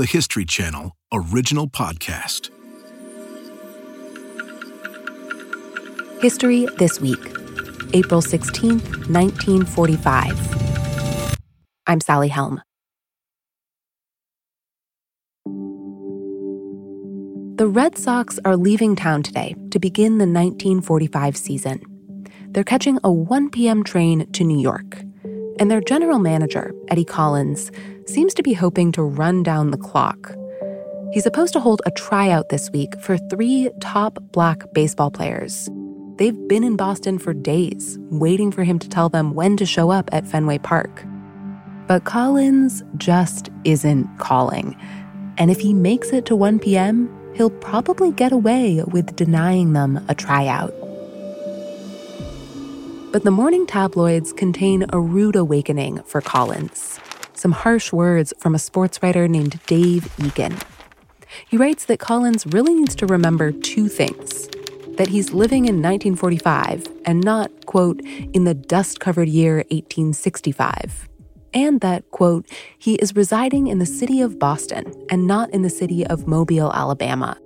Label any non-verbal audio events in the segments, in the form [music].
the History Channel original podcast. History This Week, April 16th, 1945. I'm Sally Helm. The Red Sox are leaving town today to begin the 1945 season. They're catching a 1 p.m. train to New York, and their general manager, Eddie Collins, seems to be hoping to run down the clock. He's supposed to hold a tryout this week for three top black baseball players. They've been in Boston for days, waiting for him to tell them when to show up at Fenway Park. But Collins just isn't calling. And if he makes it to 1 p.m., he'll probably get away with denying them a tryout. But the morning tabloids contain a rude awakening for Collins. Some harsh words from a sports writer named Dave Egan. He writes that Collins really needs to remember two things that he's living in 1945 and not, quote, in the dust covered year 1865 and that, quote, he is residing in the city of Boston and not in the city of Mobile, Alabama.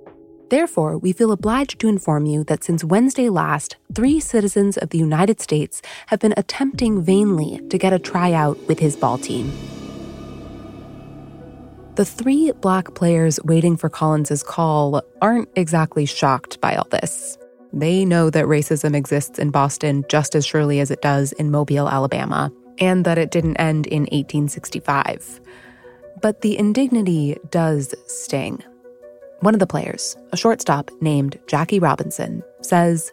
Therefore, we feel obliged to inform you that since Wednesday last, three citizens of the United States have been attempting vainly to get a tryout with his ball team. The three black players waiting for Collins's call aren't exactly shocked by all this. They know that racism exists in Boston just as surely as it does in Mobile, Alabama, and that it didn't end in 1865. But the indignity does sting. One of the players, a shortstop named Jackie Robinson, says,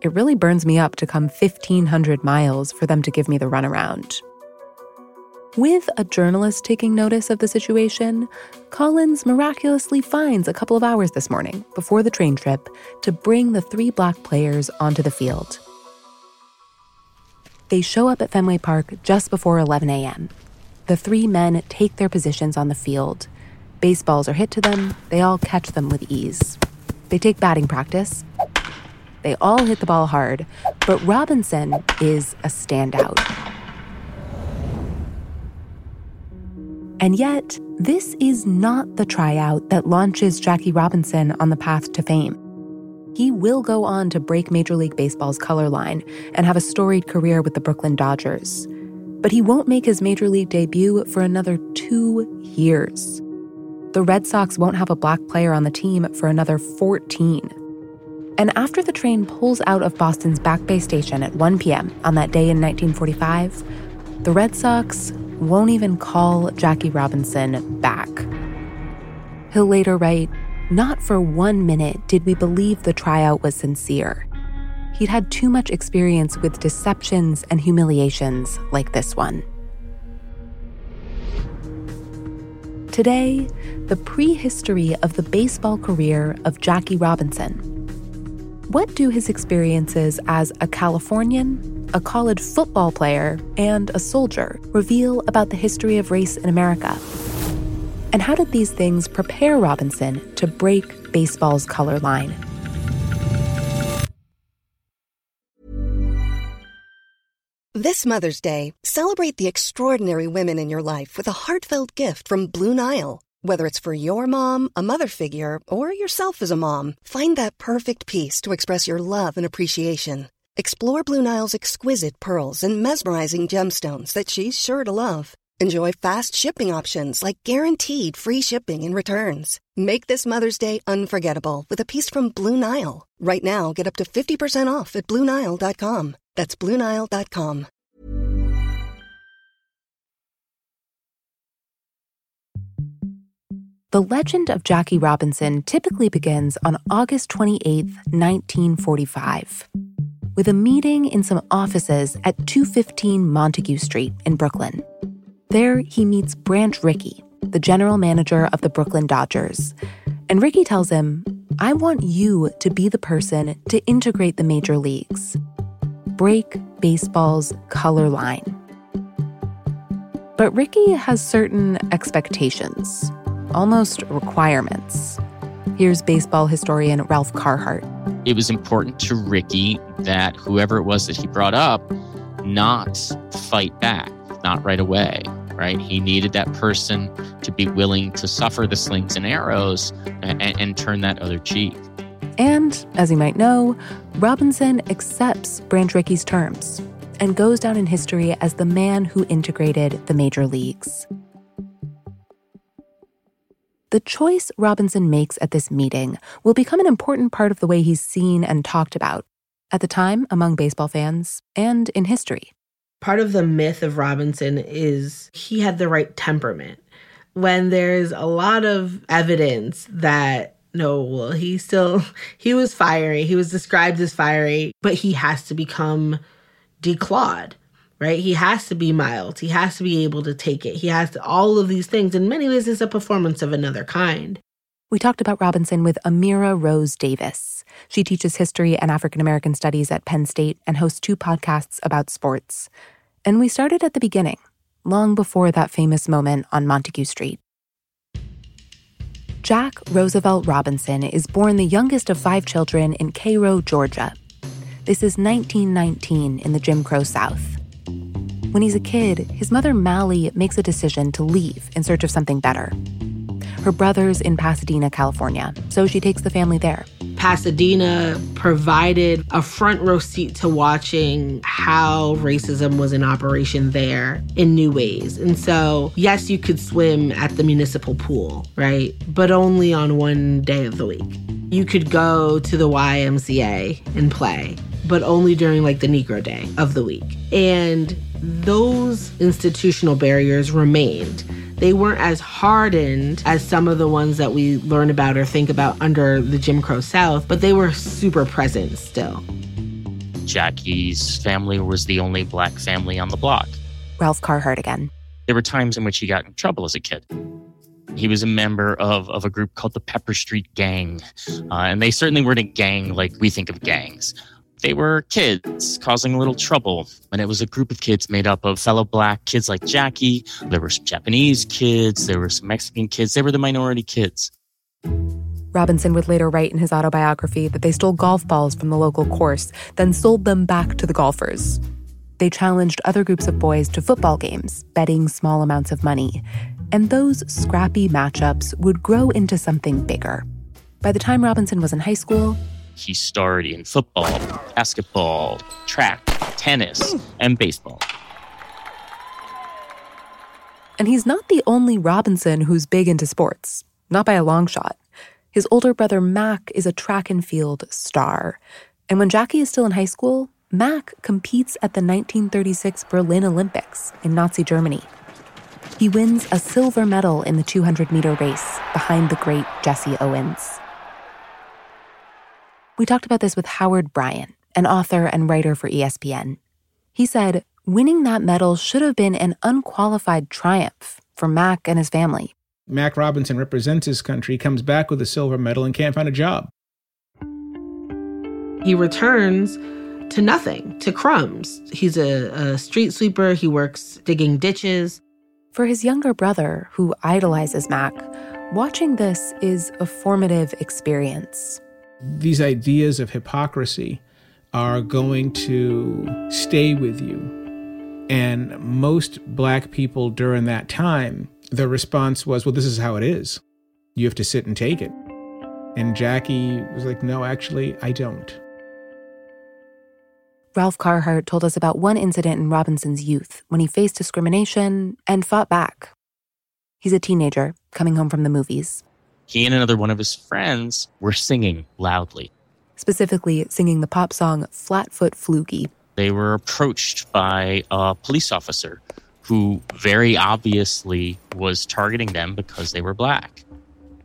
It really burns me up to come 1,500 miles for them to give me the runaround. With a journalist taking notice of the situation, Collins miraculously finds a couple of hours this morning before the train trip to bring the three black players onto the field. They show up at Fenway Park just before 11 a.m. The three men take their positions on the field. Baseballs are hit to them, they all catch them with ease. They take batting practice. They all hit the ball hard, but Robinson is a standout. And yet, this is not the tryout that launches Jackie Robinson on the path to fame. He will go on to break Major League Baseball's color line and have a storied career with the Brooklyn Dodgers. But he won't make his Major League debut for another two years. The Red Sox won't have a black player on the team for another 14. And after the train pulls out of Boston's Back Bay station at 1 p.m. on that day in 1945, the Red Sox won't even call Jackie Robinson back. He'll later write, not for one minute did we believe the tryout was sincere. He'd had too much experience with deceptions and humiliations like this one. Today, the prehistory of the baseball career of Jackie Robinson. What do his experiences as a Californian, a college football player, and a soldier reveal about the history of race in America? And how did these things prepare Robinson to break baseball's color line? This Mother's Day, celebrate the extraordinary women in your life with a heartfelt gift from Blue Nile. Whether it's for your mom, a mother figure, or yourself as a mom, find that perfect piece to express your love and appreciation. Explore Blue Nile's exquisite pearls and mesmerizing gemstones that she's sure to love. Enjoy fast shipping options like guaranteed free shipping and returns. Make this Mother's Day unforgettable with a piece from Blue Nile. Right now, get up to 50% off at BlueNile.com. That's BlueNile.com. The legend of Jackie Robinson typically begins on August 28, 1945, with a meeting in some offices at 215 Montague Street in Brooklyn. There, he meets Branch Rickey, the general manager of the Brooklyn Dodgers. And Rickey tells him, I want you to be the person to integrate the major leagues, break baseball's color line. But Rickey has certain expectations, almost requirements. Here's baseball historian Ralph Carhart. It was important to Rickey that whoever it was that he brought up not fight back, not right away right? He needed that person to be willing to suffer the slings and arrows and, and turn that other cheek. And, as you might know, Robinson accepts Branch Rickey's terms and goes down in history as the man who integrated the major leagues. The choice Robinson makes at this meeting will become an important part of the way he's seen and talked about, at the time among baseball fans and in history. Part of the myth of Robinson is he had the right temperament. When there's a lot of evidence that no, well, he still [laughs] he was fiery. He was described as fiery, but he has to become declawed right? He has to be mild. He has to be able to take it. He has to, all of these things. In many ways, it's a performance of another kind. We talked about Robinson with Amira Rose Davis. She teaches history and African American studies at Penn State and hosts two podcasts about sports. And we started at the beginning, long before that famous moment on Montague Street. Jack Roosevelt Robinson is born the youngest of five children in Cairo, Georgia. This is 1919 in the Jim Crow South. When he's a kid, his mother Mallie makes a decision to leave in search of something better. Her brother's in Pasadena, California, so she takes the family there. Pasadena provided a front row seat to watching how racism was in operation there in new ways. And so, yes, you could swim at the municipal pool, right? But only on one day of the week. You could go to the YMCA and play, but only during like the Negro Day of the week. And those institutional barriers remained. They weren't as hardened as some of the ones that we learn about or think about under the Jim Crow South, but they were super present still. Jackie's family was the only black family on the block. Ralph Carhart again. There were times in which he got in trouble as a kid. He was a member of, of a group called the Pepper Street Gang. Uh, and they certainly weren't a gang like we think of gangs they were kids causing a little trouble. And it was a group of kids made up of fellow black kids like Jackie. There were some Japanese kids, there were some Mexican kids. They were the minority kids. Robinson would later write in his autobiography that they stole golf balls from the local course, then sold them back to the golfers. They challenged other groups of boys to football games, betting small amounts of money. And those scrappy matchups would grow into something bigger. By the time Robinson was in high school, he starred in football, basketball, track, tennis, and baseball. And he's not the only Robinson who's big into sports, not by a long shot. His older brother Mac is a track and field star. And when Jackie is still in high school, Mac competes at the 1936 Berlin Olympics in Nazi Germany. He wins a silver medal in the 200 meter race behind the great Jesse Owens. We talked about this with Howard Bryant, an author and writer for ESPN. He said, winning that medal should have been an unqualified triumph for Mac and his family. Mac Robinson represents his country, comes back with a silver medal, and can't find a job. He returns to nothing, to crumbs. He's a, a, street sweeper, he works digging ditches. For his younger brother, who idolizes Mac, watching this is a formative experience these ideas of hypocrisy are going to stay with you. And most black people during that time, the response was, well, this is how it is. You have to sit and take it. And Jackie was like, no, actually, I don't. Ralph Carhart told us about one incident in Robinson's youth when he faced discrimination and fought back. He's a teenager coming home from the movies he and another one of his friends were singing loudly. Specifically, singing the pop song Flatfoot Floogie. They were approached by a police officer who very obviously was targeting them because they were black.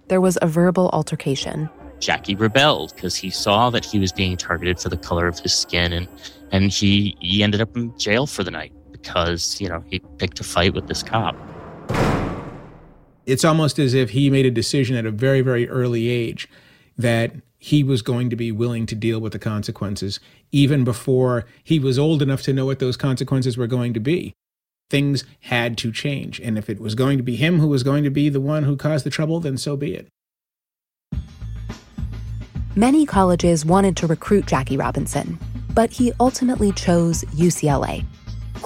There was a verbal altercation. Jackie rebelled because he saw that he was being targeted for the color of his skin and and he he ended up in jail for the night because, you know, he picked a fight with this cop it's almost as if he made a decision at a very, very early age that he was going to be willing to deal with the consequences even before he was old enough to know what those consequences were going to be. Things had to change. And if it was going to be him who was going to be the one who caused the trouble, then so be it. Many colleges wanted to recruit Jackie Robinson, but he ultimately chose UCLA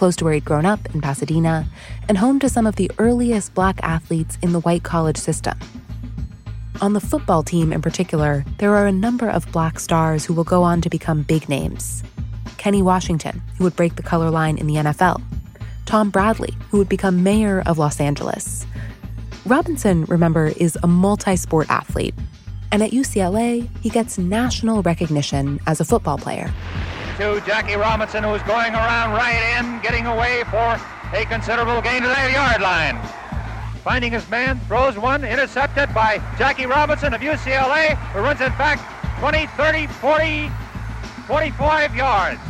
close to where he'd grown up in Pasadena, and home to some of the earliest black athletes in the white college system. On the football team in particular, there are a number of black stars who will go on to become big names. Kenny Washington, who would break the color line in the NFL, Tom Bradley, who would become mayor of Los Angeles. Robinson, remember, is a multi sport athlete, and at UCLA, he gets national recognition as a football player to Jackie Robinson, who's going around right in, getting away for a considerable gain to the yard line. Finding his man, throws one, intercepted by Jackie Robinson of UCLA, who runs in fact 20, 30, 40, 45 yards.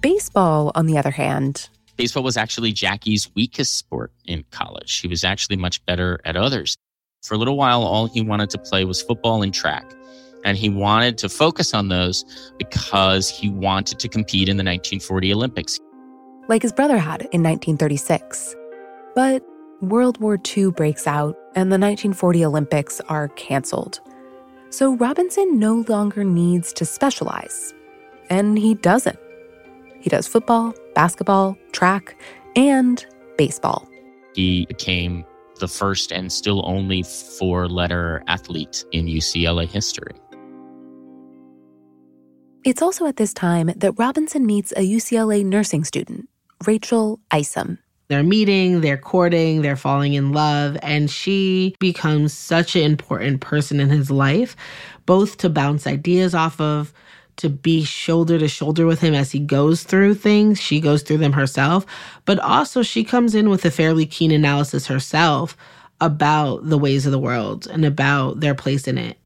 Baseball, on the other hand, baseball was actually Jackie's weakest sport in college. He was actually much better at others. For a little while, all he wanted to play was football and track. And he wanted to focus on those because he wanted to compete in the 1940 Olympics. Like his brother had in 1936. But World War II breaks out and the 1940 Olympics are canceled. So Robinson no longer needs to specialize. And he doesn't. He does football, basketball, track, and baseball. He became the first and still only four letter athlete in UCLA history. It's also at this time that Robinson meets a UCLA nursing student, Rachel Isum. They're meeting, they're courting, they're falling in love, and she becomes such an important person in his life, both to bounce ideas off of, to be shoulder to shoulder with him as he goes through things. She goes through them herself, but also she comes in with a fairly keen analysis herself about the ways of the world and about their place in it.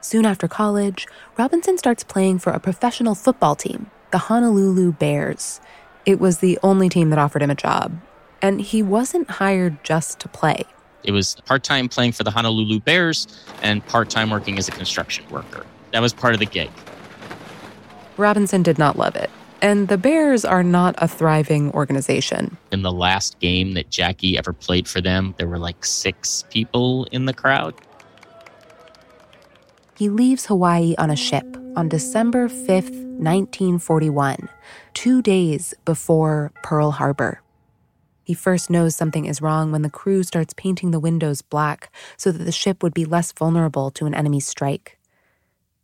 Soon after college, Robinson starts playing for a professional football team, the Honolulu Bears. It was the only team that offered him a job, and he wasn't hired just to play. It was part time playing for the Honolulu Bears and part time working as a construction worker. That was part of the gig. Robinson did not love it. And the Bears are not a thriving organization. In the last game that Jackie ever played for them, there were like six people in the crowd. He leaves Hawaii on a ship on December 5th, 1941, two days before Pearl Harbor. He first knows something is wrong when the crew starts painting the windows black so that the ship would be less vulnerable to an enemy strike.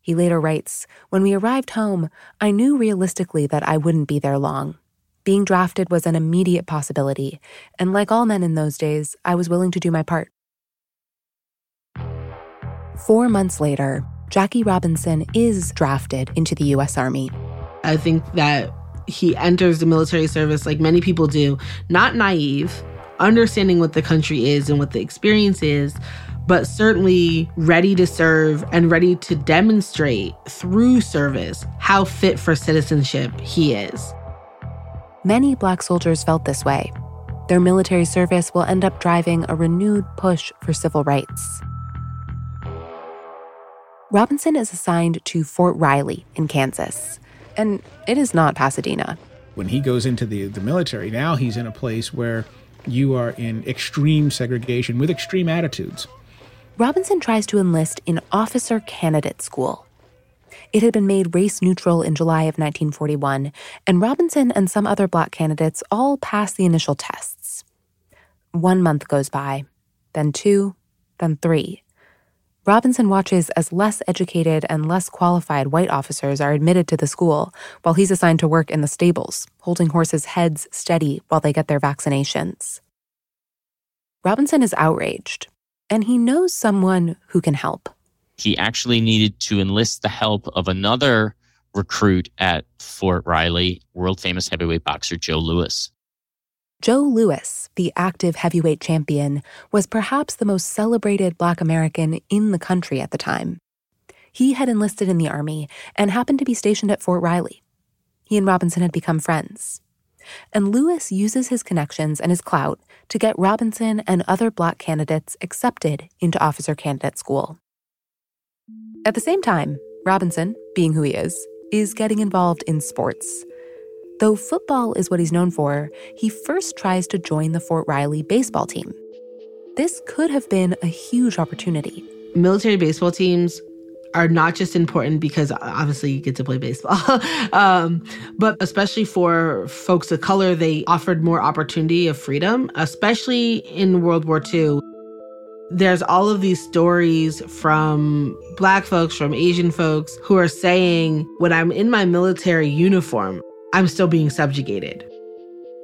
He later writes When we arrived home, I knew realistically that I wouldn't be there long. Being drafted was an immediate possibility, and like all men in those days, I was willing to do my part. Four months later, Jackie Robinson is drafted into the U.S. Army. I think that he enters the military service like many people do, not naive, understanding what the country is and what the experience is, but certainly ready to serve and ready to demonstrate through service how fit for citizenship he is. Many Black soldiers felt this way. Their military service will end up driving a renewed push for civil rights. Robinson is assigned to Fort Riley in Kansas, and it is not Pasadena. When he goes into the, the military, now he's in a place where you are in extreme segregation with extreme attitudes. Robinson tries to enlist in Officer Candidate School. It had been made race neutral in July of 1941, and Robinson and some other black candidates all pass the initial tests. One month goes by, then two, then three. Robinson watches as less educated and less qualified white officers are admitted to the school, while he's assigned to work in the stables, holding horses' heads steady while they get their vaccinations. Robinson is outraged, and he knows someone who can help. He actually needed to enlist the help of another recruit at Fort Riley, world famous heavyweight boxer Joe Louis. Joe Louis, the active heavyweight champion, was perhaps the most celebrated Black American in the country at the time. He had enlisted in the Army and happened to be stationed at Fort Riley. He and Robinson had become friends. And Louis uses his connections and his clout to get Robinson and other Black candidates accepted into officer candidate school. At the same time, Robinson, being who he is, is getting involved in sports. Though football is what he's known for, he first tries to join the Fort Riley baseball team. This could have been a huge opportunity. Military baseball teams are not just important because obviously you get to play baseball, [laughs] um, but especially for folks of color, they offered more opportunity of freedom, especially in World War II. There's all of these stories from Black folks, from Asian folks who are saying, when I'm in my military uniform, I'm still being subjugated.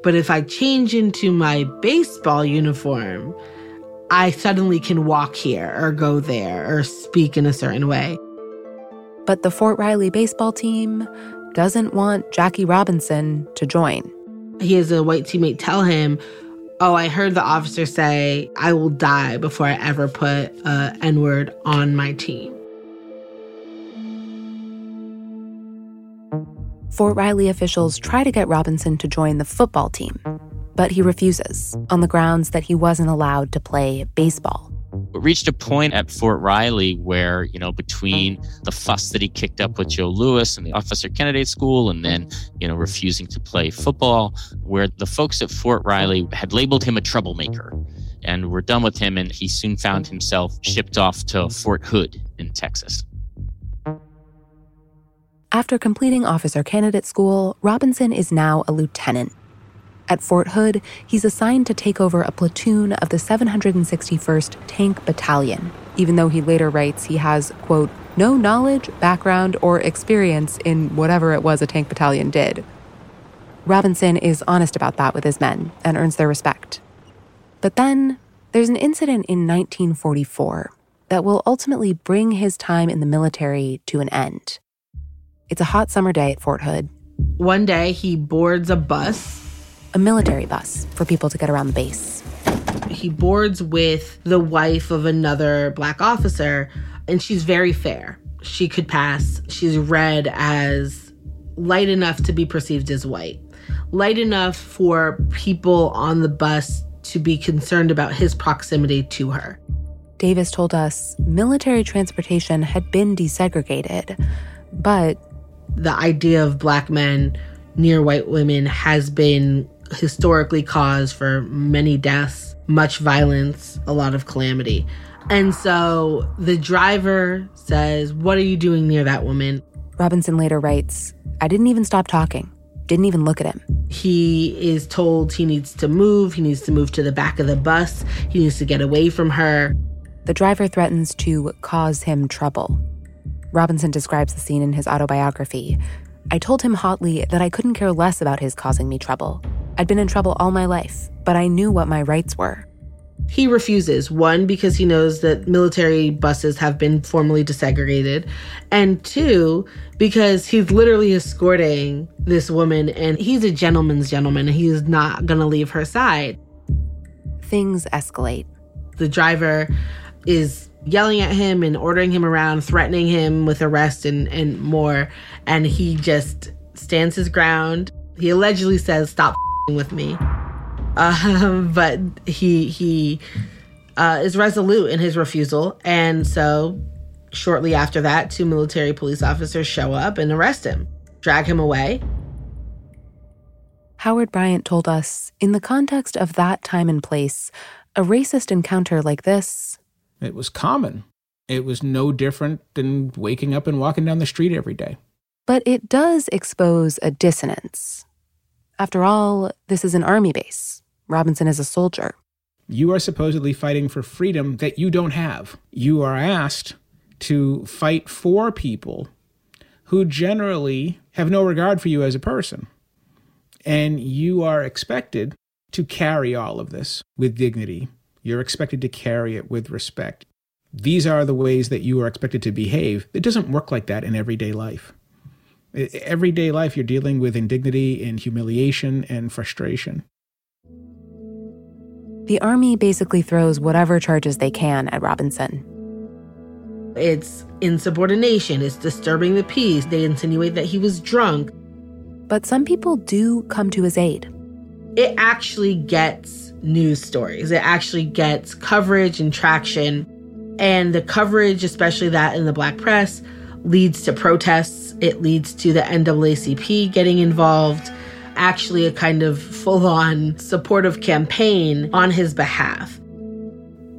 But if I change into my baseball uniform, I suddenly can walk here or go there or speak in a certain way. But the Fort Riley baseball team doesn't want Jackie Robinson to join. He has a white teammate tell him, Oh, I heard the officer say, I will die before I ever put a N N word on my team. Fort Riley officials try to get Robinson to join the football team, but he refuses on the grounds that he wasn't allowed to play baseball. It reached a point at Fort Riley where, you know, between the fuss that he kicked up with Joe Louis and the officer candidate school and then, you know, refusing to play football, where the folks at Fort Riley had labeled him a troublemaker and were done with him. And he soon found himself shipped off to Fort Hood in Texas. After completing officer candidate school, Robinson is now a lieutenant at Fort Hood, he's assigned to take over a platoon of the 761st Tank Battalion, even though he later writes he has, quote, no knowledge, background, or experience in whatever it was a tank battalion did. Robinson is honest about that with his men and earns their respect. But then there's an incident in 1944 that will ultimately bring his time in the military to an end. It's a hot summer day at Fort Hood. One day he boards a bus a military bus for people to get around the base. He boards with the wife of another black officer, and she's very fair. She could pass. She's read as light enough to be perceived as white, light enough for people on the bus to be concerned about his proximity to her. Davis told us military transportation had been desegregated, but the idea of black men near white women has been historically cause for many deaths, much violence, a lot of calamity. And so the driver says, What are you doing near that woman? Robinson later writes, I didn't even stop talking, didn't even look at him. He is told he needs to move, he needs to move to the back of the bus, he needs to get away from her. The driver threatens to cause him trouble. Robinson describes the scene in his autobiography. I told him hotly that I couldn't care less about his causing me trouble. I'd been in trouble all my life, but I knew what my rights were. He refuses, one, because he knows that military buses have been formally desegregated, and two, because he's literally escorting this woman and he's a gentleman's gentleman and he's not gonna leave her side. Things escalate. The driver is yelling at him and ordering him around, threatening him with arrest and, and more, and he just stands his ground. He allegedly says, Stop with me. Um, [laughs] but he he uh, is resolute in his refusal, and so shortly after that, two military police officers show up and arrest him, drag him away. Howard Bryant told us, in the context of that time and place, a racist encounter like this. It was common. It was no different than waking up and walking down the street every day. But it does expose a dissonance after all, this is an army base. Robinson is a soldier. You are supposedly fighting for freedom that you don't have. You are asked to fight for people who generally have no regard for you as a person. And you are expected to carry all of this with dignity. You're expected to carry it with respect. These are the ways that you are expected to behave. It doesn't work like that in everyday life everyday life you're dealing with indignity and humiliation and frustration. The army basically throws whatever charges they can at Robinson. It's insubordination, it's disturbing the peace. They insinuate that he was drunk. But some people do come to his aid. It actually gets news stories, it actually gets coverage and traction. And the coverage, especially that in the black press, leads to protests. It leads to the NAACP getting involved, actually, a kind of full on supportive campaign on his behalf.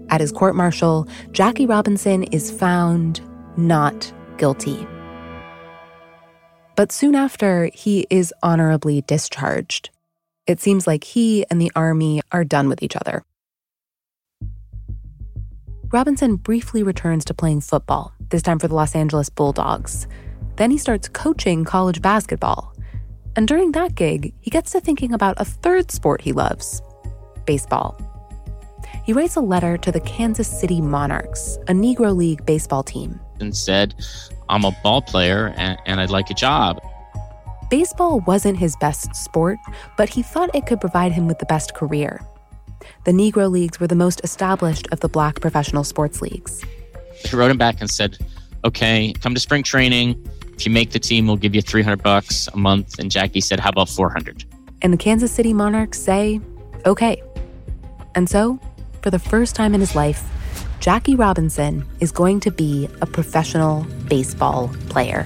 At his court martial, Jackie Robinson is found not guilty. But soon after, he is honorably discharged. It seems like he and the Army are done with each other. Robinson briefly returns to playing football, this time for the Los Angeles Bulldogs. Then he starts coaching college basketball. And during that gig, he gets to thinking about a third sport he loves baseball. He writes a letter to the Kansas City Monarchs, a Negro League baseball team. And said, I'm a ball player and, and I'd like a job. Baseball wasn't his best sport, but he thought it could provide him with the best career. The Negro Leagues were the most established of the black professional sports leagues. He wrote him back and said, Okay, come to spring training. If you make the team, we'll give you 300 bucks a month. And Jackie said, How about 400? And the Kansas City Monarchs say, Okay. And so, for the first time in his life, Jackie Robinson is going to be a professional baseball player.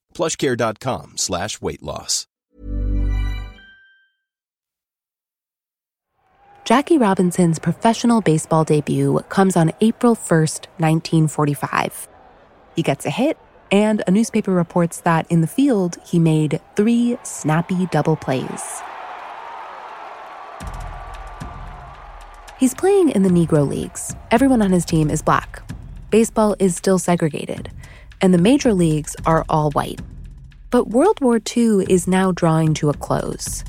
Plushcare.com slash weight loss. Jackie Robinson's professional baseball debut comes on April 1st, 1945. He gets a hit, and a newspaper reports that in the field, he made three snappy double plays. He's playing in the Negro Leagues. Everyone on his team is black. Baseball is still segregated, and the major leagues are all white. But World War II is now drawing to a close,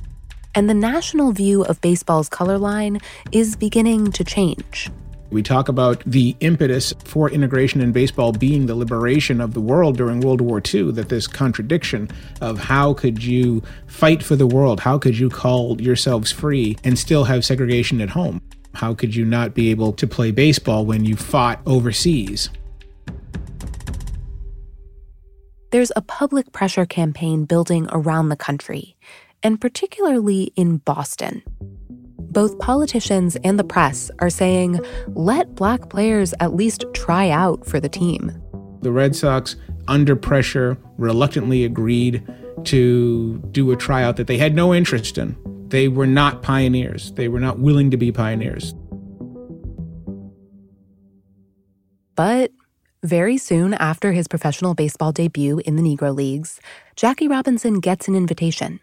and the national view of baseball's color line is beginning to change. We talk about the impetus for integration in baseball being the liberation of the world during World War II, that this contradiction of how could you fight for the world, how could you call yourselves free and still have segregation at home? How could you not be able to play baseball when you fought overseas? There's a public pressure campaign building around the country, and particularly in Boston. Both politicians and the press are saying, let black players at least try out for the team. The Red Sox, under pressure, reluctantly agreed to do a tryout that they had no interest in. They were not pioneers. They were not willing to be pioneers. But very soon after his professional baseball debut in the Negro Leagues, Jackie Robinson gets an invitation.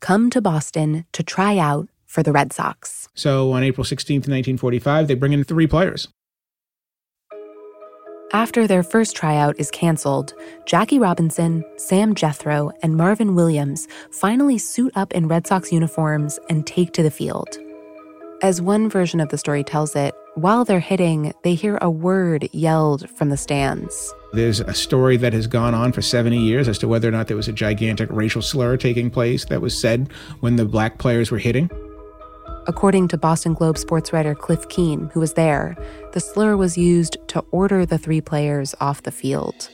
Come to Boston to try out for the Red Sox. So on April 16th, 1945, they bring in three players. After their first tryout is canceled, Jackie Robinson, Sam Jethroe, and Marvin Williams finally suit up in Red Sox uniforms and take to the field. As one version of the story tells it, while they're hitting, they hear a word yelled from the stands. There's a story that has gone on for 70 years as to whether or not there was a gigantic racial slur taking place that was said when the black players were hitting. According to Boston Globe sports writer Clif Keane, who was there, the slur was used to order the three players off the field.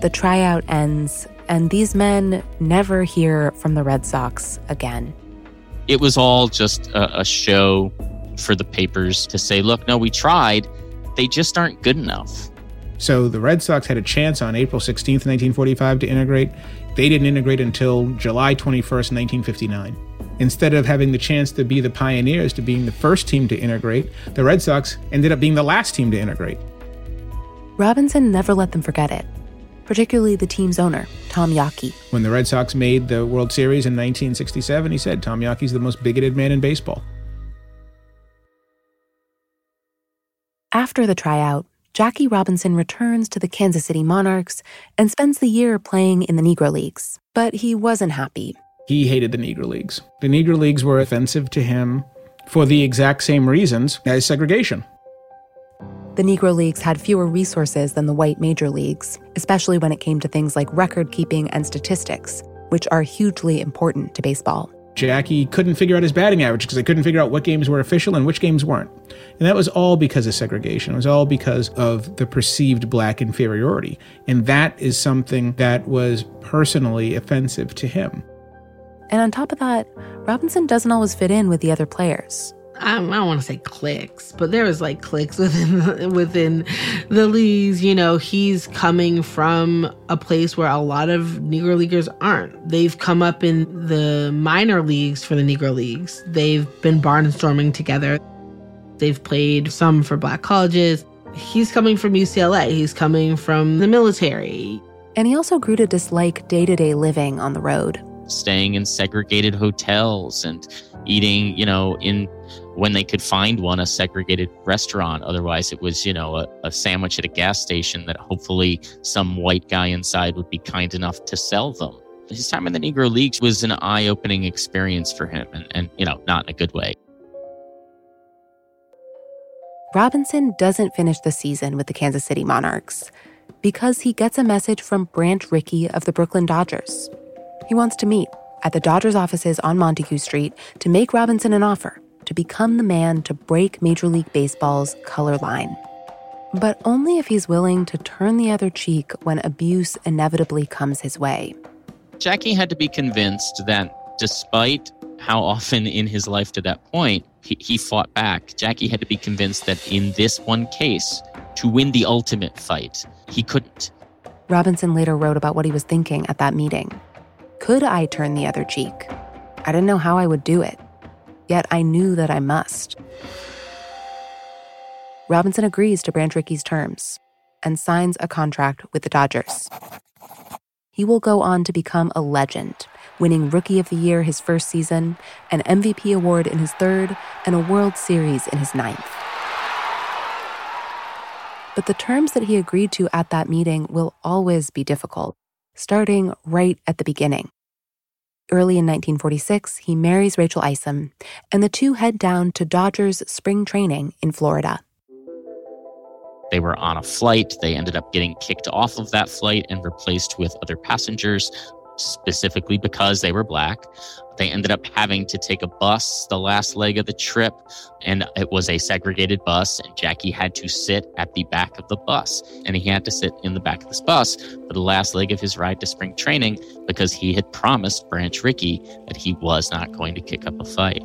The tryout ends, and these men never hear from the Red Sox again. It was all just a, a show for the papers to say, look, no, we tried. They just aren't good enough. So the Red Sox had a chance on April 16th, 1945 to integrate. They didn't integrate until July 21st, 1959. Instead of having the chance to be the pioneers to being the first team to integrate, the Red Sox ended up being the last team to integrate. Robinson never let them forget it, particularly the team's owner, Tom Yawkey. When the Red Sox made the World Series in 1967, he said Tom Yawkey's the most bigoted man in baseball. After the tryout, Jackie Robinson returns to the Kansas City Monarchs and spends the year playing in the Negro Leagues. But he wasn't happy. He hated the Negro Leagues. The Negro Leagues were offensive to him for the exact same reasons as segregation. The Negro Leagues had fewer resources than the white major leagues, especially when it came to things like record keeping and statistics, which are hugely important to baseball. Jackie couldn't figure out his batting average because they couldn't figure out what games were official and which games weren't. And that was all because of segregation. It was all because of the perceived black inferiority. And that is something that was personally offensive to him. And on top of that, Robinson doesn't always fit in with the other players. Um, I don't want to say clicks, but there was like clicks [laughs] within the, within the leagues. You know, he's coming from a place where a lot of Negro leaguers aren't. They've come up in the minor leagues for the Negro leagues. They've been barnstorming together. They've played some for black colleges. He's coming from UCLA. He's coming from the military. And he also grew to dislike day to day living on the road. Staying in segregated hotels and eating, you know, in when they could find one, a segregated restaurant. Otherwise, it was, you know, a, a, sandwich at a gas station that hopefully some white guy inside would be kind enough to sell them. His time in the Negro Leagues was an eye opening experience for him, and, and, you know, not in a good way. Robinson doesn't finish the season with the Kansas City Monarchs because he gets a message from Branch Rickey of the Brooklyn Dodgers. He wants to meet at the Dodgers offices on Montague Street to make Robinson an offer to become the man to break Major League Baseball's color line. But only if he's willing to turn the other cheek when abuse inevitably comes his way. Jackie had to be convinced that despite how often in his life to that point he, he fought back, Jackie had to be convinced that in this one case, to win the ultimate fight, he couldn't. Robinson later wrote about what he was thinking at that meeting. Could I turn the other cheek? I didn't know how I would do it yet I knew that I must. Robinson agrees to Branch Rickey's terms and signs a contract with the Dodgers. He will go on to become a legend, winning Rookie of the Year his first season, an MVP award in his third, and a World Series in his ninth. But the terms that he agreed to at that meeting will always be difficult, starting right at the beginning. Early in 1946, he marries Rachel Isum, and the two head down to Dodgers spring training in Florida. They were on a flight. They ended up getting kicked off of that flight and replaced with other passengers specifically because they were black. They ended up having to take a bus the last leg of the trip, and it was a segregated bus. And Jackie had to sit at the back of the bus, and he had to sit in the back of this bus for the last leg of his ride to spring training because he had promised Branch Rickey that he was not going to kick up a fight.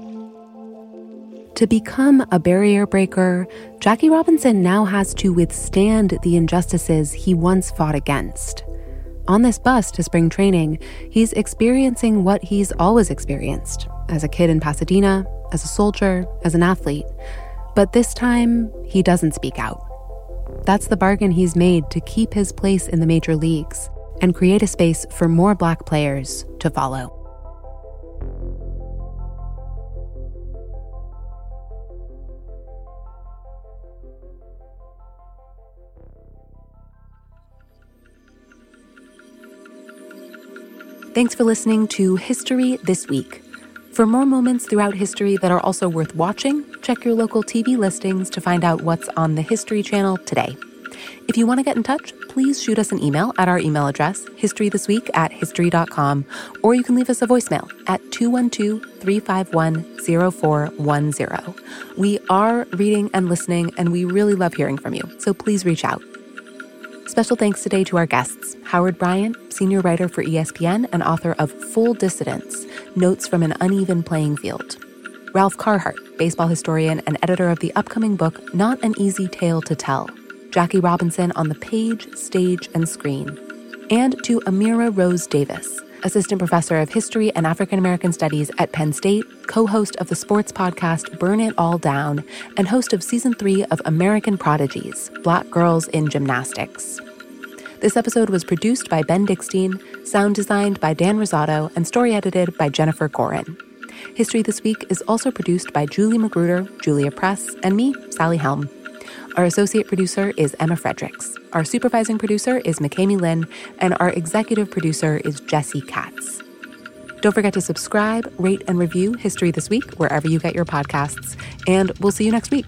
To become a barrier breaker, Jackie Robinson now has to withstand the injustices he once fought against. On this bus to spring training, he's experiencing what he's always experienced as a kid in Pasadena, as a soldier, as an athlete. But this time, he doesn't speak out. That's the bargain he's made to keep his place in the major leagues and create a space for more black players to follow. Thanks for listening to History This Week. For more moments throughout history that are also worth watching, check your local TV listings to find out what's on the History Channel today. If you want to get in touch, please shoot us an email at our email address, historythisweek at history.com, or you can leave us a voicemail at 212 351 0410. We are reading and listening, and we really love hearing from you, so please reach out. Special thanks today to our guests Howard Bryant, senior writer for ESPN and author of Full Dissidence Notes from an Uneven Playing Field. Ralph Carhart, baseball historian and editor of the upcoming book Not an Easy Tale to Tell Jackie Robinson on the page, stage, and screen. And to Amira Rose Davis, assistant professor of history and African American studies at Penn State, co host of the sports podcast Burn It All Down, and host of season three of American Prodigies Black Girls in Gymnastics. This episode was produced by Ben Dickstein, sound designed by Dan Rosato, and story edited by Jennifer Gorin. History This Week is also produced by Julie Magruder, Julia Press, and me, Sally Helm. Our associate producer is Emma Fredericks. Our supervising producer is McKamey Lynn, and our executive producer is Jesse Katz. Don't forget to subscribe, rate, and review History This Week wherever you get your podcasts. And we'll see you next week.